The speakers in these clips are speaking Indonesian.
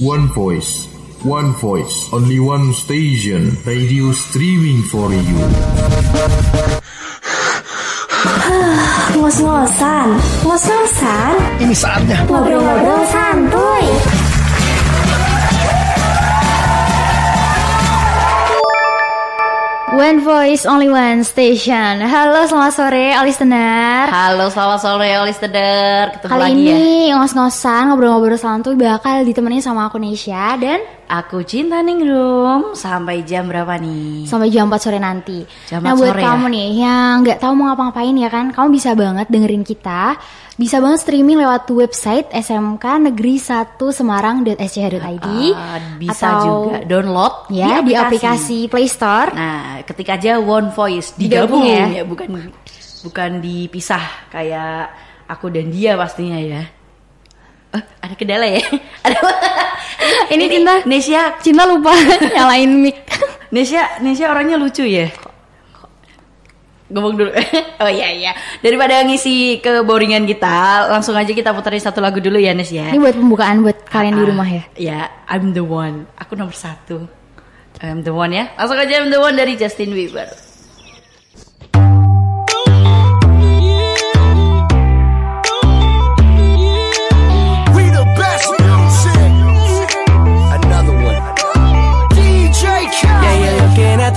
One voice, one voice, only one station, radio streaming for you. Ngos-ngosan, ngos-ngosan, Ini saatnya. ngobrol-ngobrol santuy. One voice, only one station. Halo, selamat sore, all listener. Halo, selamat sore, listener. Ketemu Kali lagi ya. ini ngos-ngosan ngobrol-ngobrol santuy bakal ditemenin sama aku Nesya dan Aku Cinta Ningrum. Sampai jam berapa nih? sampai jam 4 sore nanti. Jam nah 4 buat sore kamu nih yang nggak tahu mau ngapa-ngapain ya kan, kamu bisa banget dengerin kita. Bisa banget streaming lewat website SMK Negeri 1 Semarang.sch.id Ah, bisa atau juga download ya di aplikasi Play Store. Nah, ketik aja One Voice Digabung digabung, ya? ya. bukan bukan dipisah kayak aku dan dia pastinya ya. Eh, ada kendala ya? ada Ini Cinta, Nesya, Cinta lupa nyalain mic. Nesya, Nesya orangnya lucu ya. Ngomong dulu. oh iya iya. Daripada ngisi keboringan kita, langsung aja kita puterin satu lagu dulu ya Nes ya. Ini buat pembukaan buat kalian di Ah, rumah ya. Ya, I'm the one. Aku nomor satu. I'm the one ya. Langsung aja I'm the one dari Justin Bieber.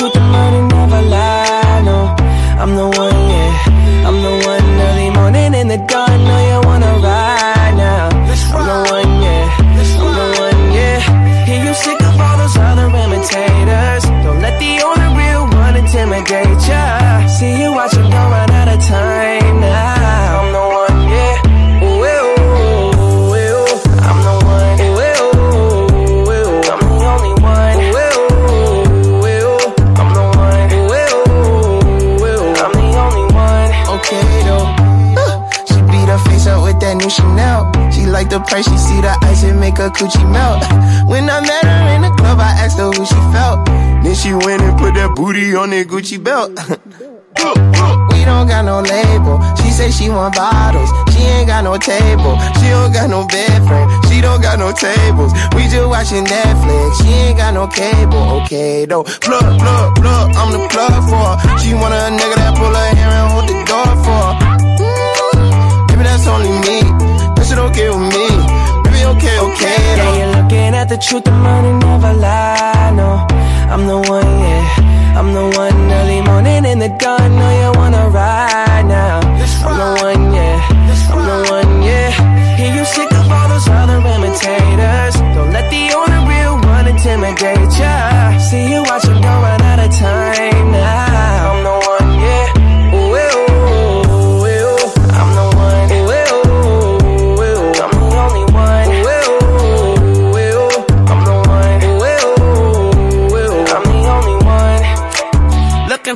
looking at Then she went and put that booty on that Gucci belt. We don't got no label. She say she want bottles. She ain't got no table. She don't got no bed frame. She don't got no tables. We just watching Netflix. She ain't got no cable. Okay though. Plug, plug, plug. I'm the plug for her. She want a nigga that pull her hair and hold the door for her. Mm, Maybe that's only me. That shit okay with me. Maybe okay, okay though. Yeah, you're looking at the truth, the money never lie. No, I'm the one, yeah. I'm the one early morning in the dawn. Know you wanna ride now. I'm the one, yeah. I'm the one, yeah. Hear you sick of all those other imitators. Don't let the only real one intimidate ya. See you watching, don't run out of time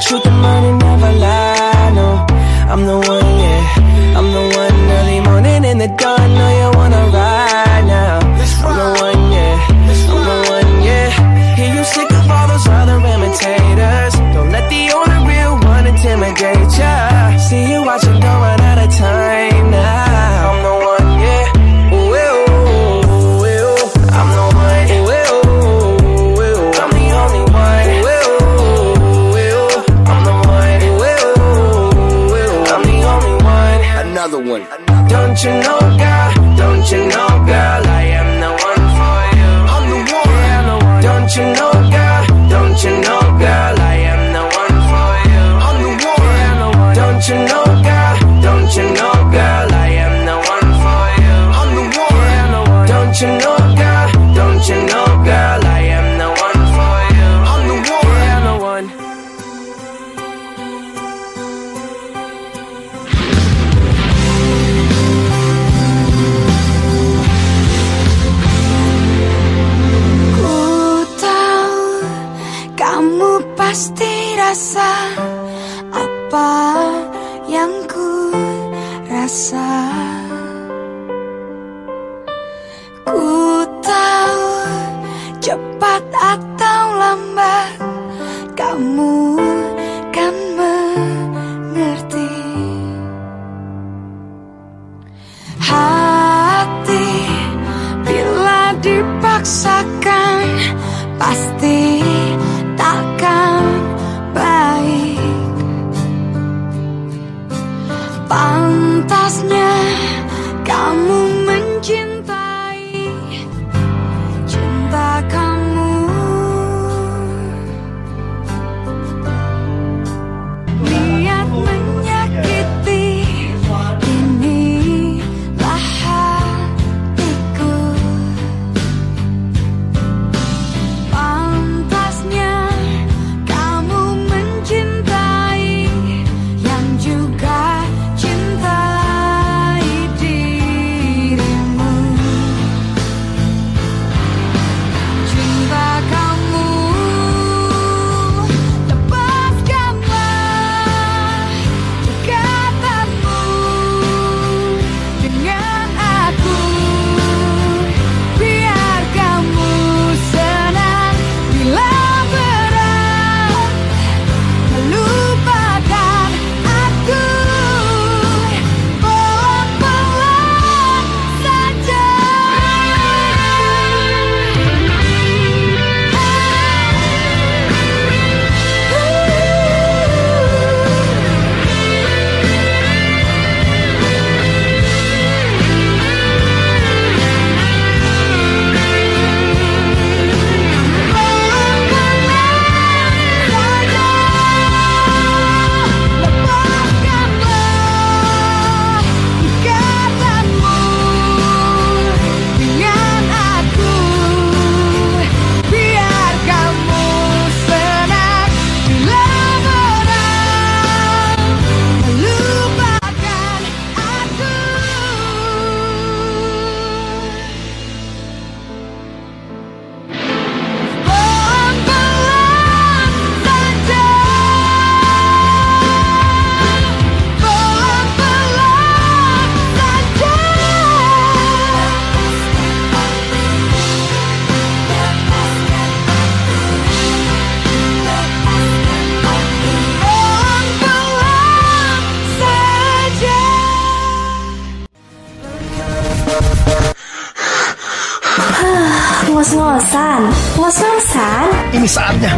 truth, the money never lie, no. I'm the one, yeah, I'm the one Early morning in the dawn, know you wanna ride.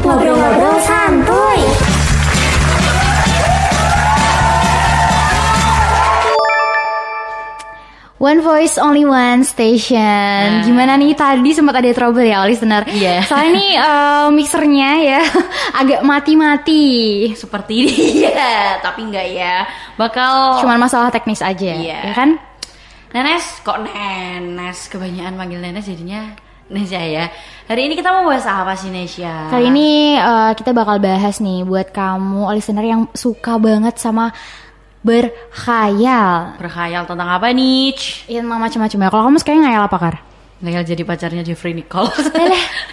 Ngobrol-ngobrol santuy. One voice, only one station. Gimana nih tadi sempat ada trouble ya, listener? Iya. Soalnya nih eh, mixernya ya agak mati-mati. Seperti dia, tapi enggak ya. Bakal Cuman masalah teknis aja, Iya. ya kan? Nenes kok Nenes kebanyakan manggil Nenes jadinya Nesya ya. Hari ini kita mau bahas apa sih Nesya? Kali ini eh, kita bakal bahas nih buat kamu listener yang suka banget sama berkhayal. berkhayal tentang apa nih? Iya, macam-macam ya. Kalau kamu sekarang ngayal apa, Kar? Ngayal jadi pacarnya Jeffrey Nicole.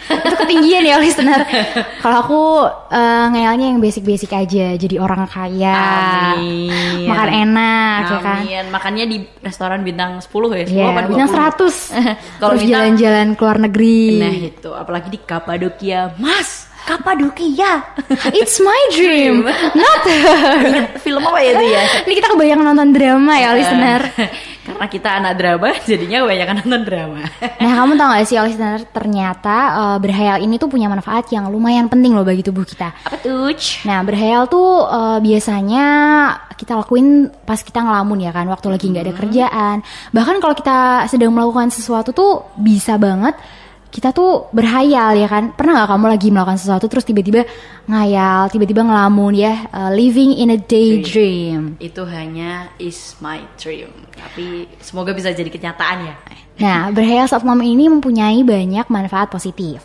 Itu ketinggian ya listener. Kalau aku eh, ngayalnya yang basic-basic aja, jadi orang kaya, Amin. makan enak, ya kan? Amin. Makannya di restoran bintang 10 ya? 10 Iya, 20? bintang 100. Kalau jalan-jalan ke luar negeri. Nah itu, apalagi di Kapadokia. Mas, Kapadokia. It's my dream, not her. Film apa ya itu ya? Ini kita kebanyakan nonton drama ya, listener. Karena kita anak drama, jadinya kebanyakan nonton drama. Nah, kamu tahu gak sih, listener, ternyata eh, berhayal ini tuh punya manfaat yang lumayan penting loh bagi tubuh kita. apa tuh? Nah, berhayal tuh eh, biasanya kita lakuin pas kita ngelamun ya kan, waktu lagi nggak ada kerjaan. Bahkan kalau kita sedang melakukan sesuatu tuh bisa banget kita tuh berhayal ya kan. Pernah nggak kamu lagi melakukan sesuatu terus tiba-tiba ngayal, tiba-tiba ngelamun ya, eh, living in a daydream. Itu hanya is my dream. Tapi semoga bisa jadi kenyataan ya. Nah, berhayal saat malam ini mempunyai banyak manfaat positif.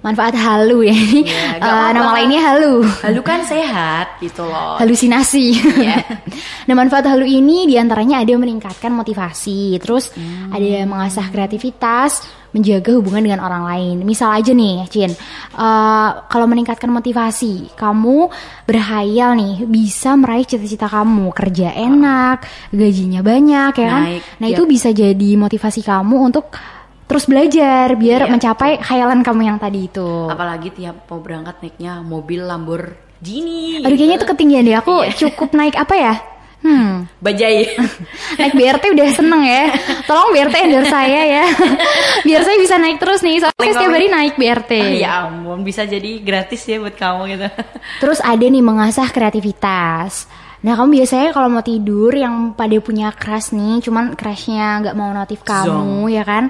Manfaat halu ya ini. Eh, apa-apa. nama lainnya halu. Lalu kan sehat gitu loh. halusinasi. Iya. nah manfaat halu ini di antaranya ada meningkatkan motivasi, terus Hmm. ada mengasah kreativitas, menjaga hubungan dengan orang lain. Misal aja nih, Cin, eh, kalau meningkatkan motivasi, kamu berhayal nih bisa meraih cita-cita kamu, kerja enak, gajinya banyak, ya kan? Naik, Nah yap. itu bisa jadi motivasi kamu untuk terus belajar biar Iya, mencapai khayalan kamu yang tadi itu. Apalagi tiap mau berangkat naiknya mobil Lamborghini. Aduh kayaknya itu ketinggian deh. Aku Iya. cukup naik apa ya? Hmm. Bajai. Naik BRT udah seneng ya. Tolong BRT endorse saya ya. Biar saya bisa naik terus nih. Soalnya saya setiap hari naik BRT. ya ampun, bisa jadi gratis ya buat kamu gitu. Terus ada nih mengasah kreativitas. Nah kamu biasanya kalau mau tidur yang pada punya crush nih, cuman crushnya nggak mau notif kamu ya kan?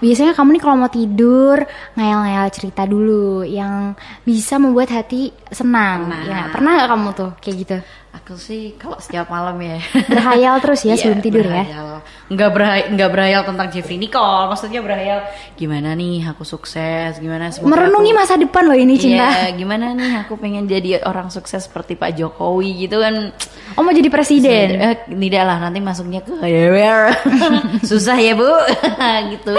Biasanya kamu nih kalau mau tidur ngayal-ngayal cerita dulu yang bisa membuat hati senang. Tenang. Ya, pernah nggak kamu tuh kayak gitu? Aku sih kalau setiap malam ya. Berhayal terus ya Iya, sebelum tidur ya? berhayal. Nggak berhayal, nggak berhayal tentang Jeffrey Nicole. Maksudnya berhayal gimana nih aku sukses, gimana semoga Merenungi aku- masa depan loh ini cinta. Iya, gimana nih aku pengen jadi orang sukses seperti Pak Jokowi gitu kan. Oh mau jadi presiden? Eh, tidak lah nanti masuknya ke. Susah ya, Bu. gitu.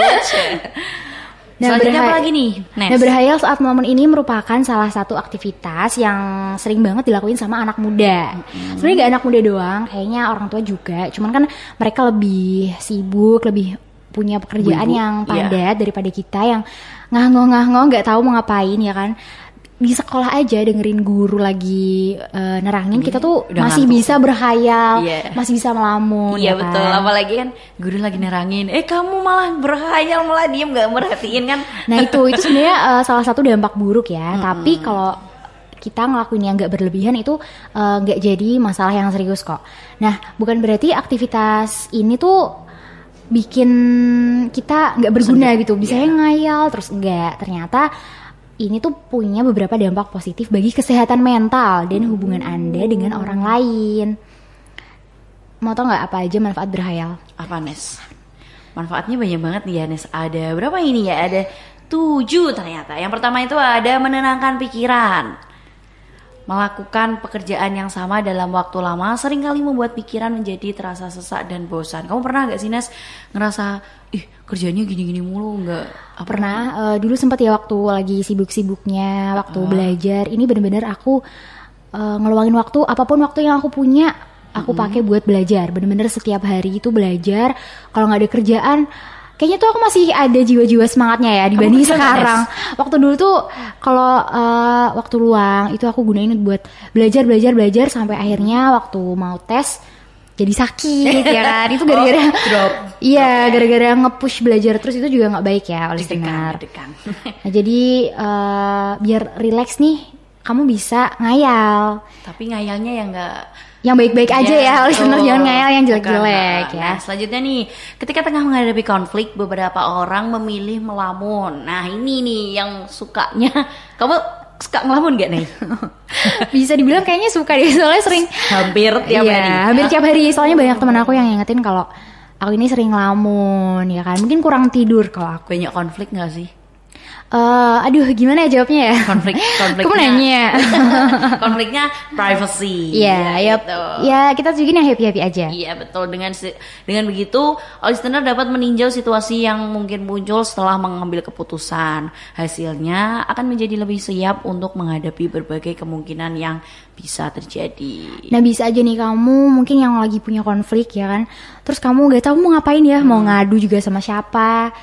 Nah, Selanjutnya apa lagi nih? Nes? Nah, berhayal saat momen ini merupakan salah satu aktivitas yang sering banget dilakuin sama anak muda. Sebenarnya gak anak muda doang, kayaknya orang tua juga. Cuman kan mereka lebih sibuk, lebih punya pekerjaan Ibu-ibu, yang iya. padat daripada kita yang ngah-ngoh-ngah nggak tahu mau ngapain ya kan. Di sekolah aja dengerin guru lagi eh, nerangin, kita tuh masih ngantuk. bisa berhayal, Iya. masih bisa melamun. Iya ya betul, kan? apalagi kan guru lagi nerangin, eh kamu malah berhayal malah diem nggak merhatiin kan? Nah itu itu sebenarnya eh, salah satu dampak buruk ya. Tapi kalau kita ngelakuin yang nggak berlebihan itu eh, nggak jadi masalah yang serius kok. Nah bukan berarti aktivitas ini tuh bikin kita nggak berguna gitu. Bisa ngayal terus enggak. Ternyata ini tuh punya beberapa dampak positif bagi kesehatan mental dan hubungan anda dengan orang lain. Mau tau nggak apa aja manfaat berhayal? Apa Nes? Manfaatnya banyak banget nih ya Nes. Ada berapa ini ya? Ada tujuh ternyata. Yang pertama itu ada menenangkan pikiran. Melakukan pekerjaan yang sama dalam waktu lama sering kali membuat pikiran menjadi terasa sesak dan bosan. Kamu pernah gak sih Nes ngerasa ih kerjanya gini-gini mulu nggak apa pernah eh, dulu sempat ya waktu lagi sibuk-sibuknya waktu belajar. Ini bener-bener aku eh, ngeluangin waktu apa pun waktu yang aku punya aku pakai buat belajar. Bener-bener setiap hari itu belajar. Kalau nggak ada kerjaan kayaknya tuh aku masih ada jiwa-jiwa semangatnya ya dibanding sekarang. waktu dulu tuh kalau eh, waktu luang itu aku gunain buat belajar belajar belajar sampai akhirnya waktu mau tes jadi sakit ya kan itu gara-gara Oh, drop. Iya, gara-gara nge-push belajar terus itu juga nggak baik ya, oleh dengar. Nah, jadi eh, biar relax nih, kamu bisa ngayal. Tapi ngayalnya yang nggak Yang baik-baik aja ya, oleh betul. jangan ngayal yang jelek-jelek ya. Nah, selanjutnya nih, ketika tengah menghadapi konflik, beberapa orang memilih melamun. Nah, ini nih yang sukanya. Kamu suka ngelamun gak nih? Bisa dibilang kayaknya suka deh, soalnya sering Hampir tiap Iya, hari. hampir tiap hari. Soalnya banyak teman aku yang ngingetin kalau aku ini sering ngelamun, ya kan. Mungkin kurang tidur kalau aku. Banyak konflik gak sih? Eh, aduh, gimana ya jawabnya ya? Konflik, konfliknya. Kamu nanya. konfliknya privacy. Iya, ya, gitu. ya kita tunjukin yang happy-happy aja. Iya betul dengan dengan begitu listener dapat meninjau situasi yang mungkin muncul setelah mengambil keputusan. Hasilnya akan menjadi lebih siap untuk menghadapi berbagai kemungkinan yang bisa terjadi. Nah bisa aja nih kamu mungkin yang lagi punya konflik ya kan Terus kamu gak tahu mau ngapain ya Mau Hmm. ngadu juga sama siapa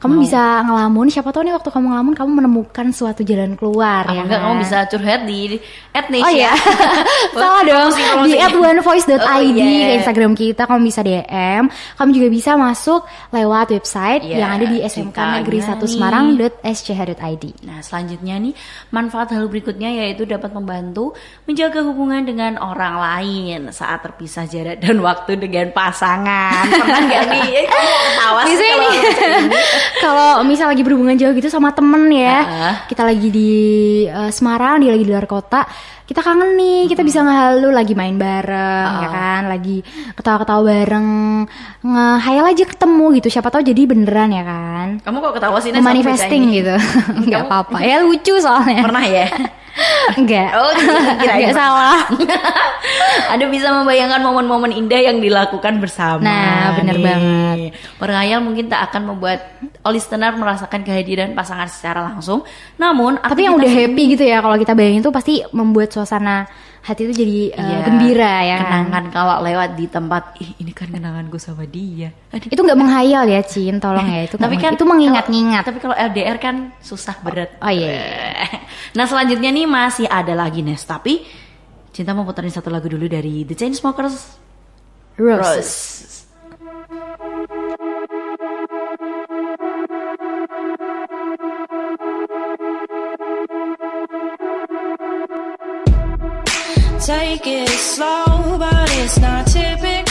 Kamu bisa ngelamun Siapa tahu nih waktu kamu ngelamun Kamu menemukan suatu jalan keluar Apa ya enggak kan? kamu bisa curhat di etnis Oh iya Salah dong Di at onevoice.id Oh, iya. ke Instagram kita Kamu bisa DM Kamu juga bisa masuk lewat website Iya, Yang ada di SMK Negeri 1 Nani. Semarang.sch.id Nah, selanjutnya nih, manfaat hal berikutnya yaitu dapat membantu menjaga hubungan dengan orang lain saat terpisah jarak dan waktu dengan pasangan. Pernah nggak nih? Ketawa sih kalau ini. Kalau misal lagi berhubungan jauh gitu sama temen ya, Heeh. kita lagi di eh, Semarang, dia lagi di luar kota, kita kangen nih, kita bisa ngehalu lagi main bareng, ya kan, lagi ketawa-ketawa bareng, ngehayal aja ketemu gitu, siapa tahu jadi beneran ya kan, Kamu kok ketawa sih? Manifesting gitu, nggak apa-apa, ya lucu soalnya, Pernah ya? enggak, Oh, pernah. salah. Ada bisa membayangkan momen-momen indah yang dilakukan bersama. Nah, bener nih. banget. Berhayal mungkin tak akan membuat listener merasakan kehadiran pasangan secara langsung. Namun, Tapi yang udah happy gitu ya, kalau kita bayangin tuh pasti membuat suasana hati itu jadi Iya, gembira ya kan. Kenangan kalau lewat di tempat, ih ini kan kenanganku sama dia. Aduh. Itu nggak menghayal ya, Cin, tolong ya. Itu tapi kan itu mengingat-ingat. Tapi kalau LDR kan susah berat. Oh iya. Nah selanjutnya nih masih ada lagi Nes. Tapi Cinta mau puterin satu lagu dulu dari The Chainsmokers. Rose, Rose. Take it slow, but it's not typical.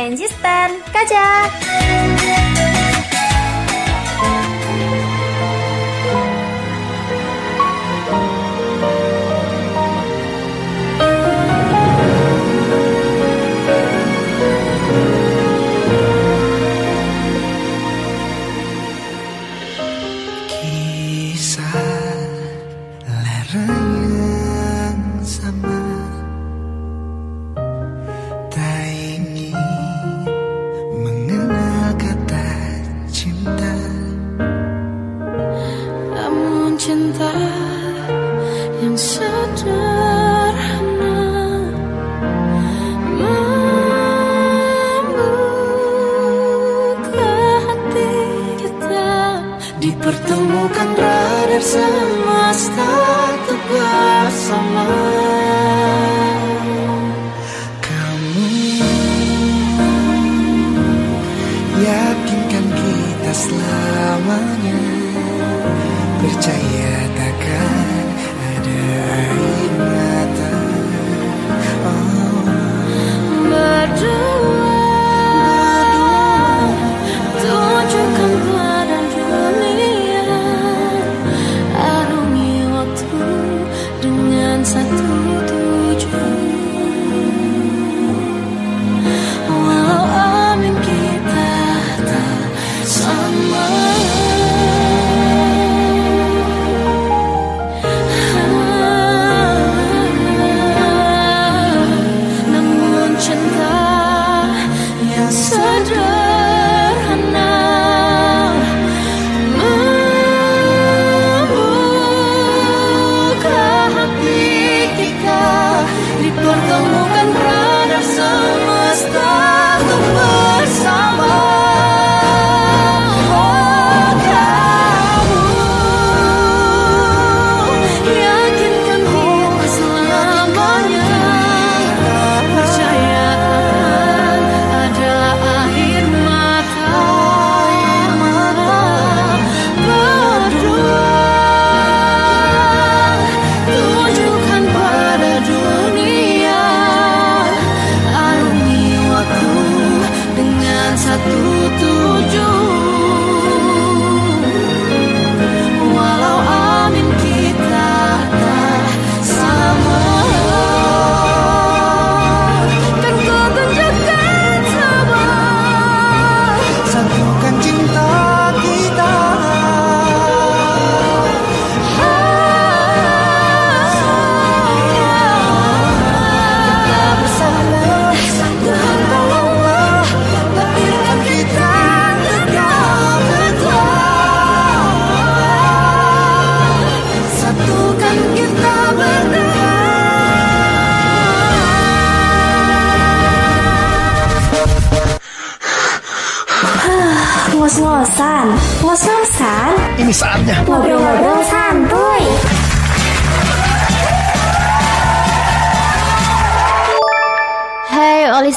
and Sister Kaca.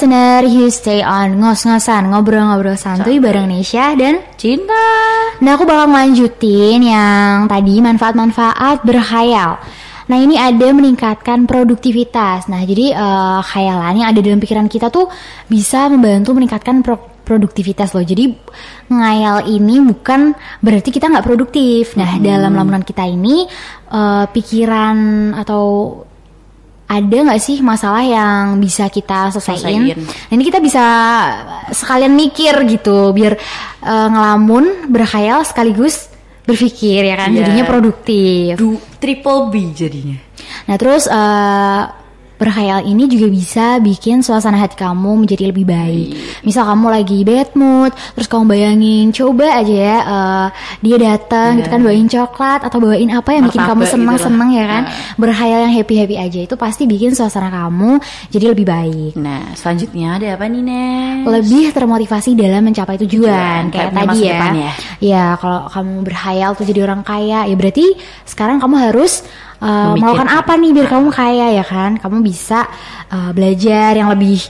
Listener, you stay on ngos-ngosan ngobrol-ngobrol santuy bareng Nesya dan Cinta. Nah aku bakal lanjutin yang tadi manfaat-manfaat berkhayal. Nah ini ada meningkatkan produktivitas. Nah jadi eh, khayalan yang ada dalam pikiran kita tuh bisa membantu meningkatkan pro- produktivitas loh. Jadi ngayal ini bukan berarti kita nggak produktif. Nah dalam lamunan kita ini eh, pikiran atau ada nggak sih masalah yang bisa kita selesaiin? Selesaiin. Nah, ini kita bisa sekalian mikir gitu, biar eh, ngelamun, berkhayal sekaligus berpikir ya kan, Iya. jadinya produktif. Du triple B jadinya. Nah terus eh, berkhayal ini juga bisa bikin suasana hati kamu menjadi lebih baik. Misal kamu lagi bad mood, terus kamu bayangin, coba aja ya eh, dia datang gitu kan bawain coklat atau bawain apa yang bikin kamu senang gitu senang lah. ya kan. Nah. Berkhayal yang happy happy aja itu pasti bikin suasana kamu jadi lebih baik. Nah, selanjutnya ada apa nih, Nes? lebih termotivasi dalam mencapai tujuan Tujuan, kayak kayak tadi masa ya. depan ya. Ya, kalau kamu berhayal tuh jadi orang kaya, ya berarti sekarang kamu harus uh, Memikirkan. melakukan apa nih biar kamu kaya ya kan? Kamu bisa uh, belajar yang lebih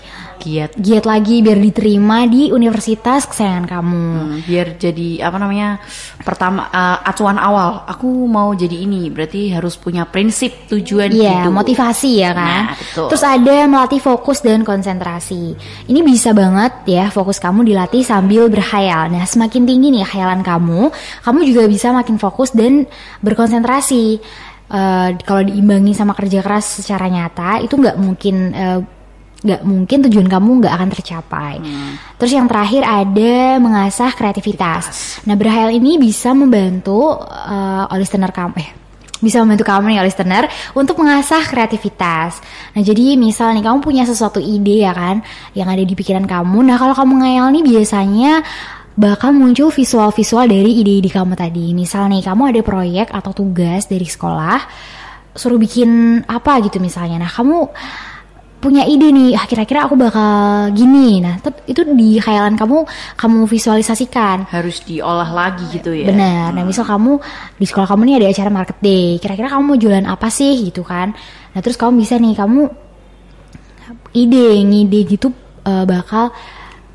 Giat. giat lagi biar diterima di universitas kesayangan kamu. Hmm, biar jadi apa namanya pertama eh, acuan awal aku mau jadi ini berarti harus punya prinsip tujuan Iya, hidup. motivasi ya kan. Nah, betul. Terus ada melatih fokus dan konsentrasi. Ini bisa banget ya fokus kamu dilatih sambil berkhayal. Nah, semakin tinggi nih khayalan kamu, kamu juga bisa makin fokus dan berkonsentrasi. Eh, kalau diimbangi sama kerja keras secara nyata, itu nggak mungkin nggak mungkin tujuan kamu nggak akan tercapai. Terus yang terakhir ada mengasah kreativitas. Nah berhayal ini bisa membantu uh, listener kamu eh bisa membantu kamu nih listener untuk mengasah kreativitas. Nah jadi misal nih kamu punya sesuatu ide ya kan yang ada di pikiran kamu. Nah kalau kamu ngayal nih biasanya bakal muncul visual-visual dari ide-ide kamu tadi. Misal nih kamu ada proyek atau tugas dari sekolah suruh bikin apa gitu misalnya. Nah kamu punya ide nih, ah kira-kira aku bakal gini. Nah, itu di khayalan kamu kamu visualisasikan. harus diolah lagi gitu ya Benar. Nah, misal kamu di sekolah kamu nih ada acara market day. Kira-kira kamu mau jualan apa sih gitu kan? Nah, terus kamu bisa nih kamu ide ngide gitu eh, bakal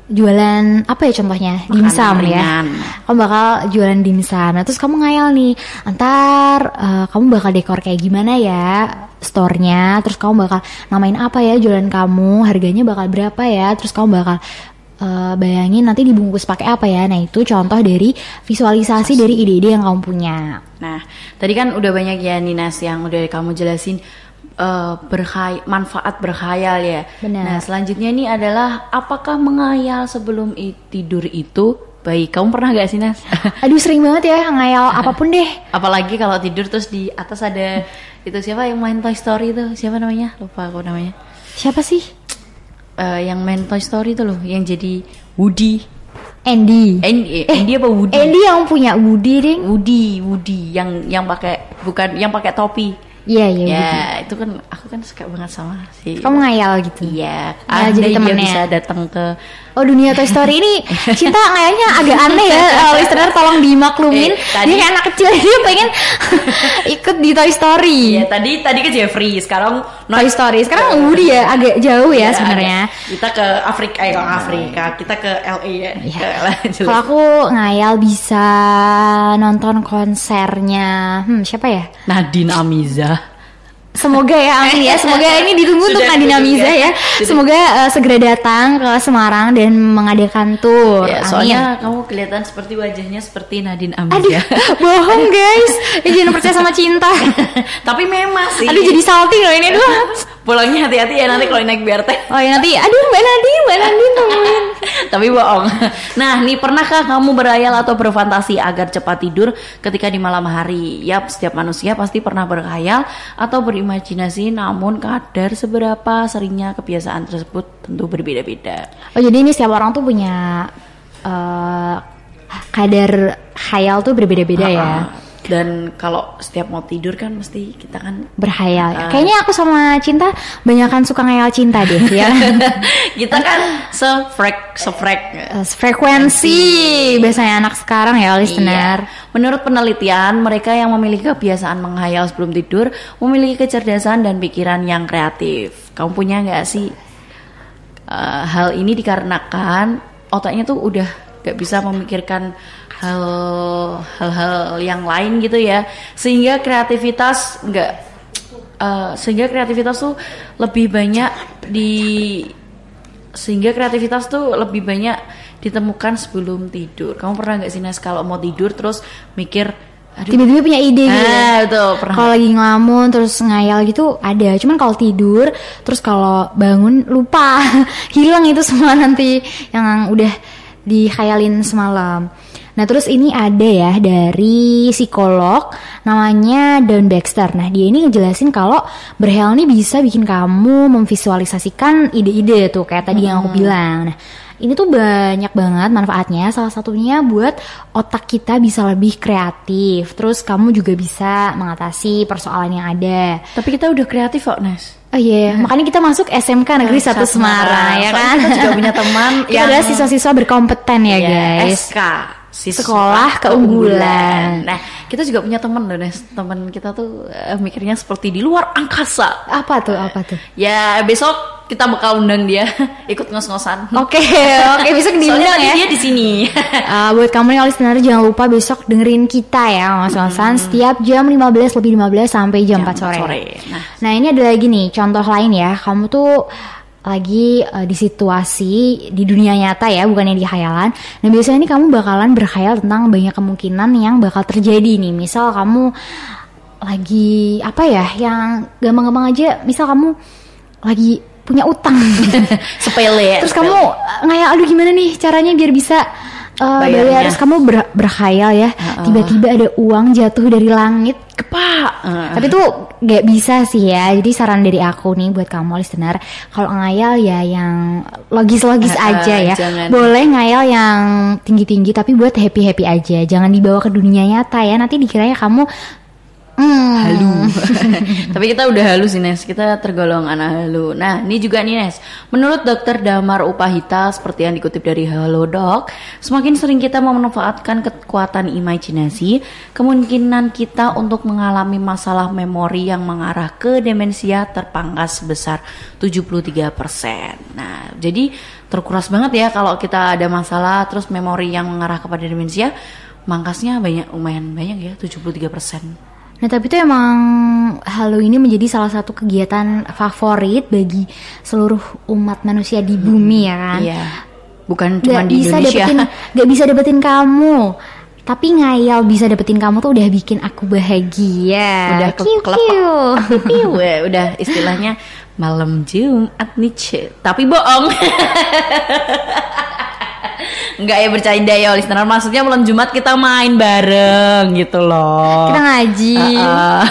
jualan apa ya contohnya? Dimsum ya. kamu bakal jualan dimsum. Nah terus kamu ngayal nih antar eh, kamu bakal dekor kayak gimana ya store-nya? Terus kamu bakal namain apa ya jualan kamu? Harganya bakal berapa ya? Terus kamu bakal eh, bayangin nanti dibungkus pakai apa ya? Nah itu contoh dari visualisasi. dari ide-ide yang kamu punya. Nah, tadi kan udah banyak ya Ninas yang udah kamu jelasin eh, berkhay- manfaat berkhayal ya. Benar. Nah, selanjutnya ini adalah apakah menghayal sebelum tidur itu baik? Kamu pernah gak sih Nas? aduh sering banget ya ngayal apa pun deh Apalagi kalau tidur terus di atas ada itu siapa yang main Toy Story itu? Siapa namanya? Lupa aku namanya. siapa sih Eh, yang main Toy Story itu loh, yang jadi Woody. Andy Andy, Andy apa Woody? Andy yang punya Woody ding Woody, Woody yang yang pakai bukan yang pakai topi. Iya iya ya, Woody. itu kan aku kan suka banget sama si kamu ngayal gitu Iya, Ya, ada jadi dia temennya. bisa datang ke Oh dunia Toy Story ini cinta kayaknya agak aneh ya. Uh, listener tolong dimaklumin. Eh, tadi- dia kayak anak kecil dia pengen ikut di Toy Story. Iya, tadi tadi ke Jeffrey, sekarang Toy Story. Sekarang Woody ya agak jauh ya Ya, sebenarnya. Kita ke Afrika, eh ke Afrika, kita ke LA ya. Jelas. kalau aku ngayal bisa nonton konsernya hmm siapa ya? Nadine Amiza. Semoga ya, amin ya. Semoga ini ditunggu untuk ditunggu Amiza ya. Sudah. Semoga uh, segera datang ke Semarang dan mengadakan tour. Ya, Amin. soalnya kamu kelihatan seperti wajahnya seperti Nadine Aduh, Amiza. bohong guys. Ya, jangan percaya sama cinta. Tapi memang sih. Aduh jadi salty loh ini dulu. Pulangnya hati-hati ya nanti kalau naik BRT. Oh ya nanti, aduh Mbak Nadine, Mbak Nadine tungguin. Tapi bohong. Nah, nih pernahkah kamu berhayal atau berfantasi agar cepat tidur ketika di malam hari? Yap, setiap manusia pasti pernah berhayal atau berimajinasi, namun kadar seberapa seringnya kebiasaan tersebut tentu berbeda-beda. Oh jadi ini setiap orang tuh punya eh, kadar khayal tuh berbeda-beda ya. Dan kalau setiap mau tidur kan mesti kita kan Berhayal. Ah. Kayaknya aku sama cinta banyakan suka ngayal cinta deh ya. kita kan sefrek sefrek Eh, Frekuensi biasanya anak sekarang ya listener. Iya. Menurut penelitian, mereka yang memiliki kebiasaan menghayal sebelum tidur memiliki kecerdasan dan pikiran yang kreatif. Kamu punya nggak sih eh, hal ini dikarenakan otaknya tuh udah nggak bisa memikirkan hal hal-hal yang lain gitu ya, sehingga kreativitas nggak eh, sehingga kreativitas tuh lebih banyak di sehingga kreativitas tuh lebih banyak ditemukan sebelum tidur. Kamu pernah nggak sih Nas kalau mau tidur terus mikir, Tiba-tiba punya ide gitu. ah, betul pernah. Kalau lagi ngelamun terus ngayal gitu ada. Cuman kalau tidur terus kalau bangun lupa hilang itu semua nanti yang udah dikhayalin semalam. Nah terus ini ada ya dari psikolog namanya Don Baxter. Nah dia ini ngejelasin kalau berhayal ini bisa bikin kamu memvisualisasikan ide-ide tuh kayak tadi yang aku bilang. Nah ini tuh banyak banget manfaatnya. Salah satunya buat otak kita bisa lebih kreatif. Terus kamu juga bisa mengatasi persoalan yang ada. Tapi kita udah kreatif kok Nas. Oh iya, makanya kita masuk SMK Negeri Satu 1 Semarang ya Soalnya kan. kita juga punya teman Kita yang- adalah siswa-siswa berkompeten ya Iya, guys. SK siswa Sekolah keunggulan. Nah, kita juga punya teman loh, Nes. Teman kita tuh eh, mikirnya seperti di luar angkasa. Apa tuh? Apa tuh? Ya, besok kita bakal undang dia ikut ngos-ngosan. Oke, oke besok Soalnya diundang ya. dia di sini. Uh, buat kamu nih listener jangan lupa besok dengerin kita ya mas-masan setiap jam 15 lebih 15 sampai jam, 4 Jam 4 sore. sore. Nah. Nah. ini ada lagi nih contoh lain ya. Kamu tuh lagi uh, di situasi di dunia nyata ya, bukannya di khayalan. Nah biasanya nih kamu bakalan berkhayal tentang banyak kemungkinan yang bakal terjadi nih. Misal kamu lagi apa ya, yang gampang-gampang aja. Misal kamu lagi punya utang. Sepele. Terus kamu uh, ngayal aduh gimana nih caranya biar bisa uh, Bayarnya. bayar terus kamu ber- berkhayal ya. Tiba-tiba ada uang jatuh dari langit kepak. tapi tuh gak bisa sih ya. Jadi saran dari aku nih buat kamu listener kalau ngayal ya yang logis-logis Uh-uh, aja ya. jangan- boleh ngayal yang tinggi-tinggi tapi buat happy-happy aja. Jangan dibawa ke dunia nyata ya. Nanti dikiranya kamu hmm, halu. Tapi kita udah halu sih Nes, kita tergolong anak halu. Nah ini juga nih Nes, menurut dokter Damar Upahita seperti yang dikutip dari Halodoc, semakin sering kita memanfaatkan kekuatan imajinasi, kemungkinan kita untuk mengalami masalah memori yang mengarah ke demensia terpangkas sebesar 73%. Nah Jadi terkuras banget ya kalau kita ada masalah terus memori yang mengarah kepada demensia mangkasnya banyak lumayan banyak ya 73%. Nah tapi itu emang Halo ini menjadi salah satu kegiatan favorit bagi seluruh umat manusia di bumi ya kan. Iya. Bukan cuma Gak di bisa Indonesia. dapetin, gak bisa dapetin kamu. Tapi ngayal bisa dapetin kamu tuh udah bikin aku bahagia. udah ke. Piu, ya, udah istilahnya malam Jumat nih tapi bohong Enggak ya bercanda ya listener Maksudnya malam Jumat kita main bareng gitu loh Kita ngaji. Uh-uh.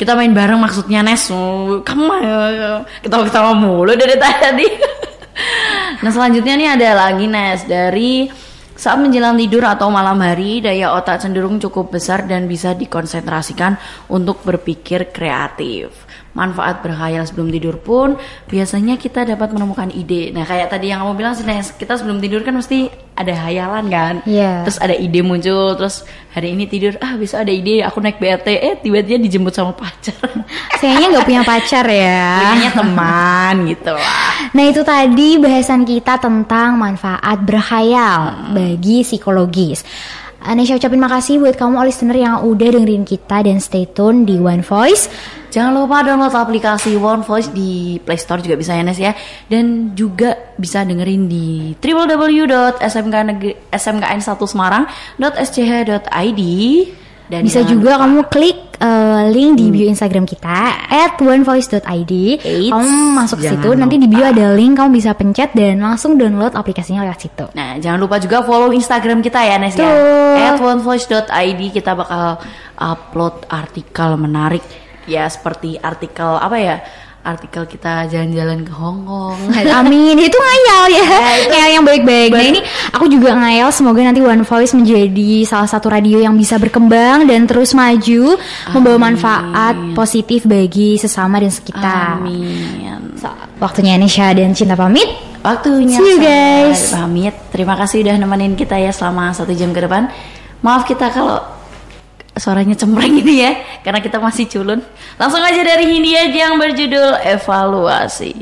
kita main bareng maksudnya Nes Kamu kita ketawa mulu dari tadi Nah selanjutnya nih ada lagi Nes Dari saat menjelang tidur atau malam hari, daya otak cenderung cukup besar dan bisa dikonsentrasikan untuk berpikir kreatif. Manfaat berkhayal sebelum tidur pun biasanya kita dapat menemukan ide. Nah kayak tadi yang kamu bilang sih, kita sebelum tidur kan mesti ada hayalan kan. Iya. Terus ada ide muncul, terus hari ini tidur, ah besok ada ide, aku naik BRT, eh tiba-tiba dijemput sama pacar. Sayangnya nggak punya pacar ya. Punyanya teman gitu lah. Nah itu tadi bahasan kita tentang manfaat berkhayal bagi psikologis. Anesha ucapin makasih buat kamu listener yang udah dengerin kita dan stay tune di One Voice. Jangan lupa download aplikasi One Voice di Play Store juga bisa ya Nes ya. Dan juga bisa dengerin di www.smkn1semarang.sch.id dan Bisa juga lupa- kamu klik uh, link di bio Instagram kita at onevoice.id. Kamu masuk situ, nanti di bio ada link, kamu bisa pencet dan langsung download aplikasinya lewat situ. Nah, jangan lupa juga follow Instagram kita ya, Nes ya. At onevoice.id kita bakal upload artikel menarik ya seperti artikel apa ya? Artikel kita jalan-jalan ke Hong Kong. Amin, itu ngayal ya, ngayal yang baik-baik. Nah ini aku juga ngayal semoga nanti One Voice menjadi salah satu radio yang bisa berkembang dan terus maju, membawa manfaat positif bagi sesama dan sekitar. Amin. So, waktunya Nisha dan Cinta pamit. Waktunya See you, guys. pamit. Terima kasih udah nemenin kita ya selama satu jam ke depan. Maaf kita kalau suaranya cempreng ini ya, karena kita masih culun. Langsung aja dari Hindia yang berjudul Evaluasi.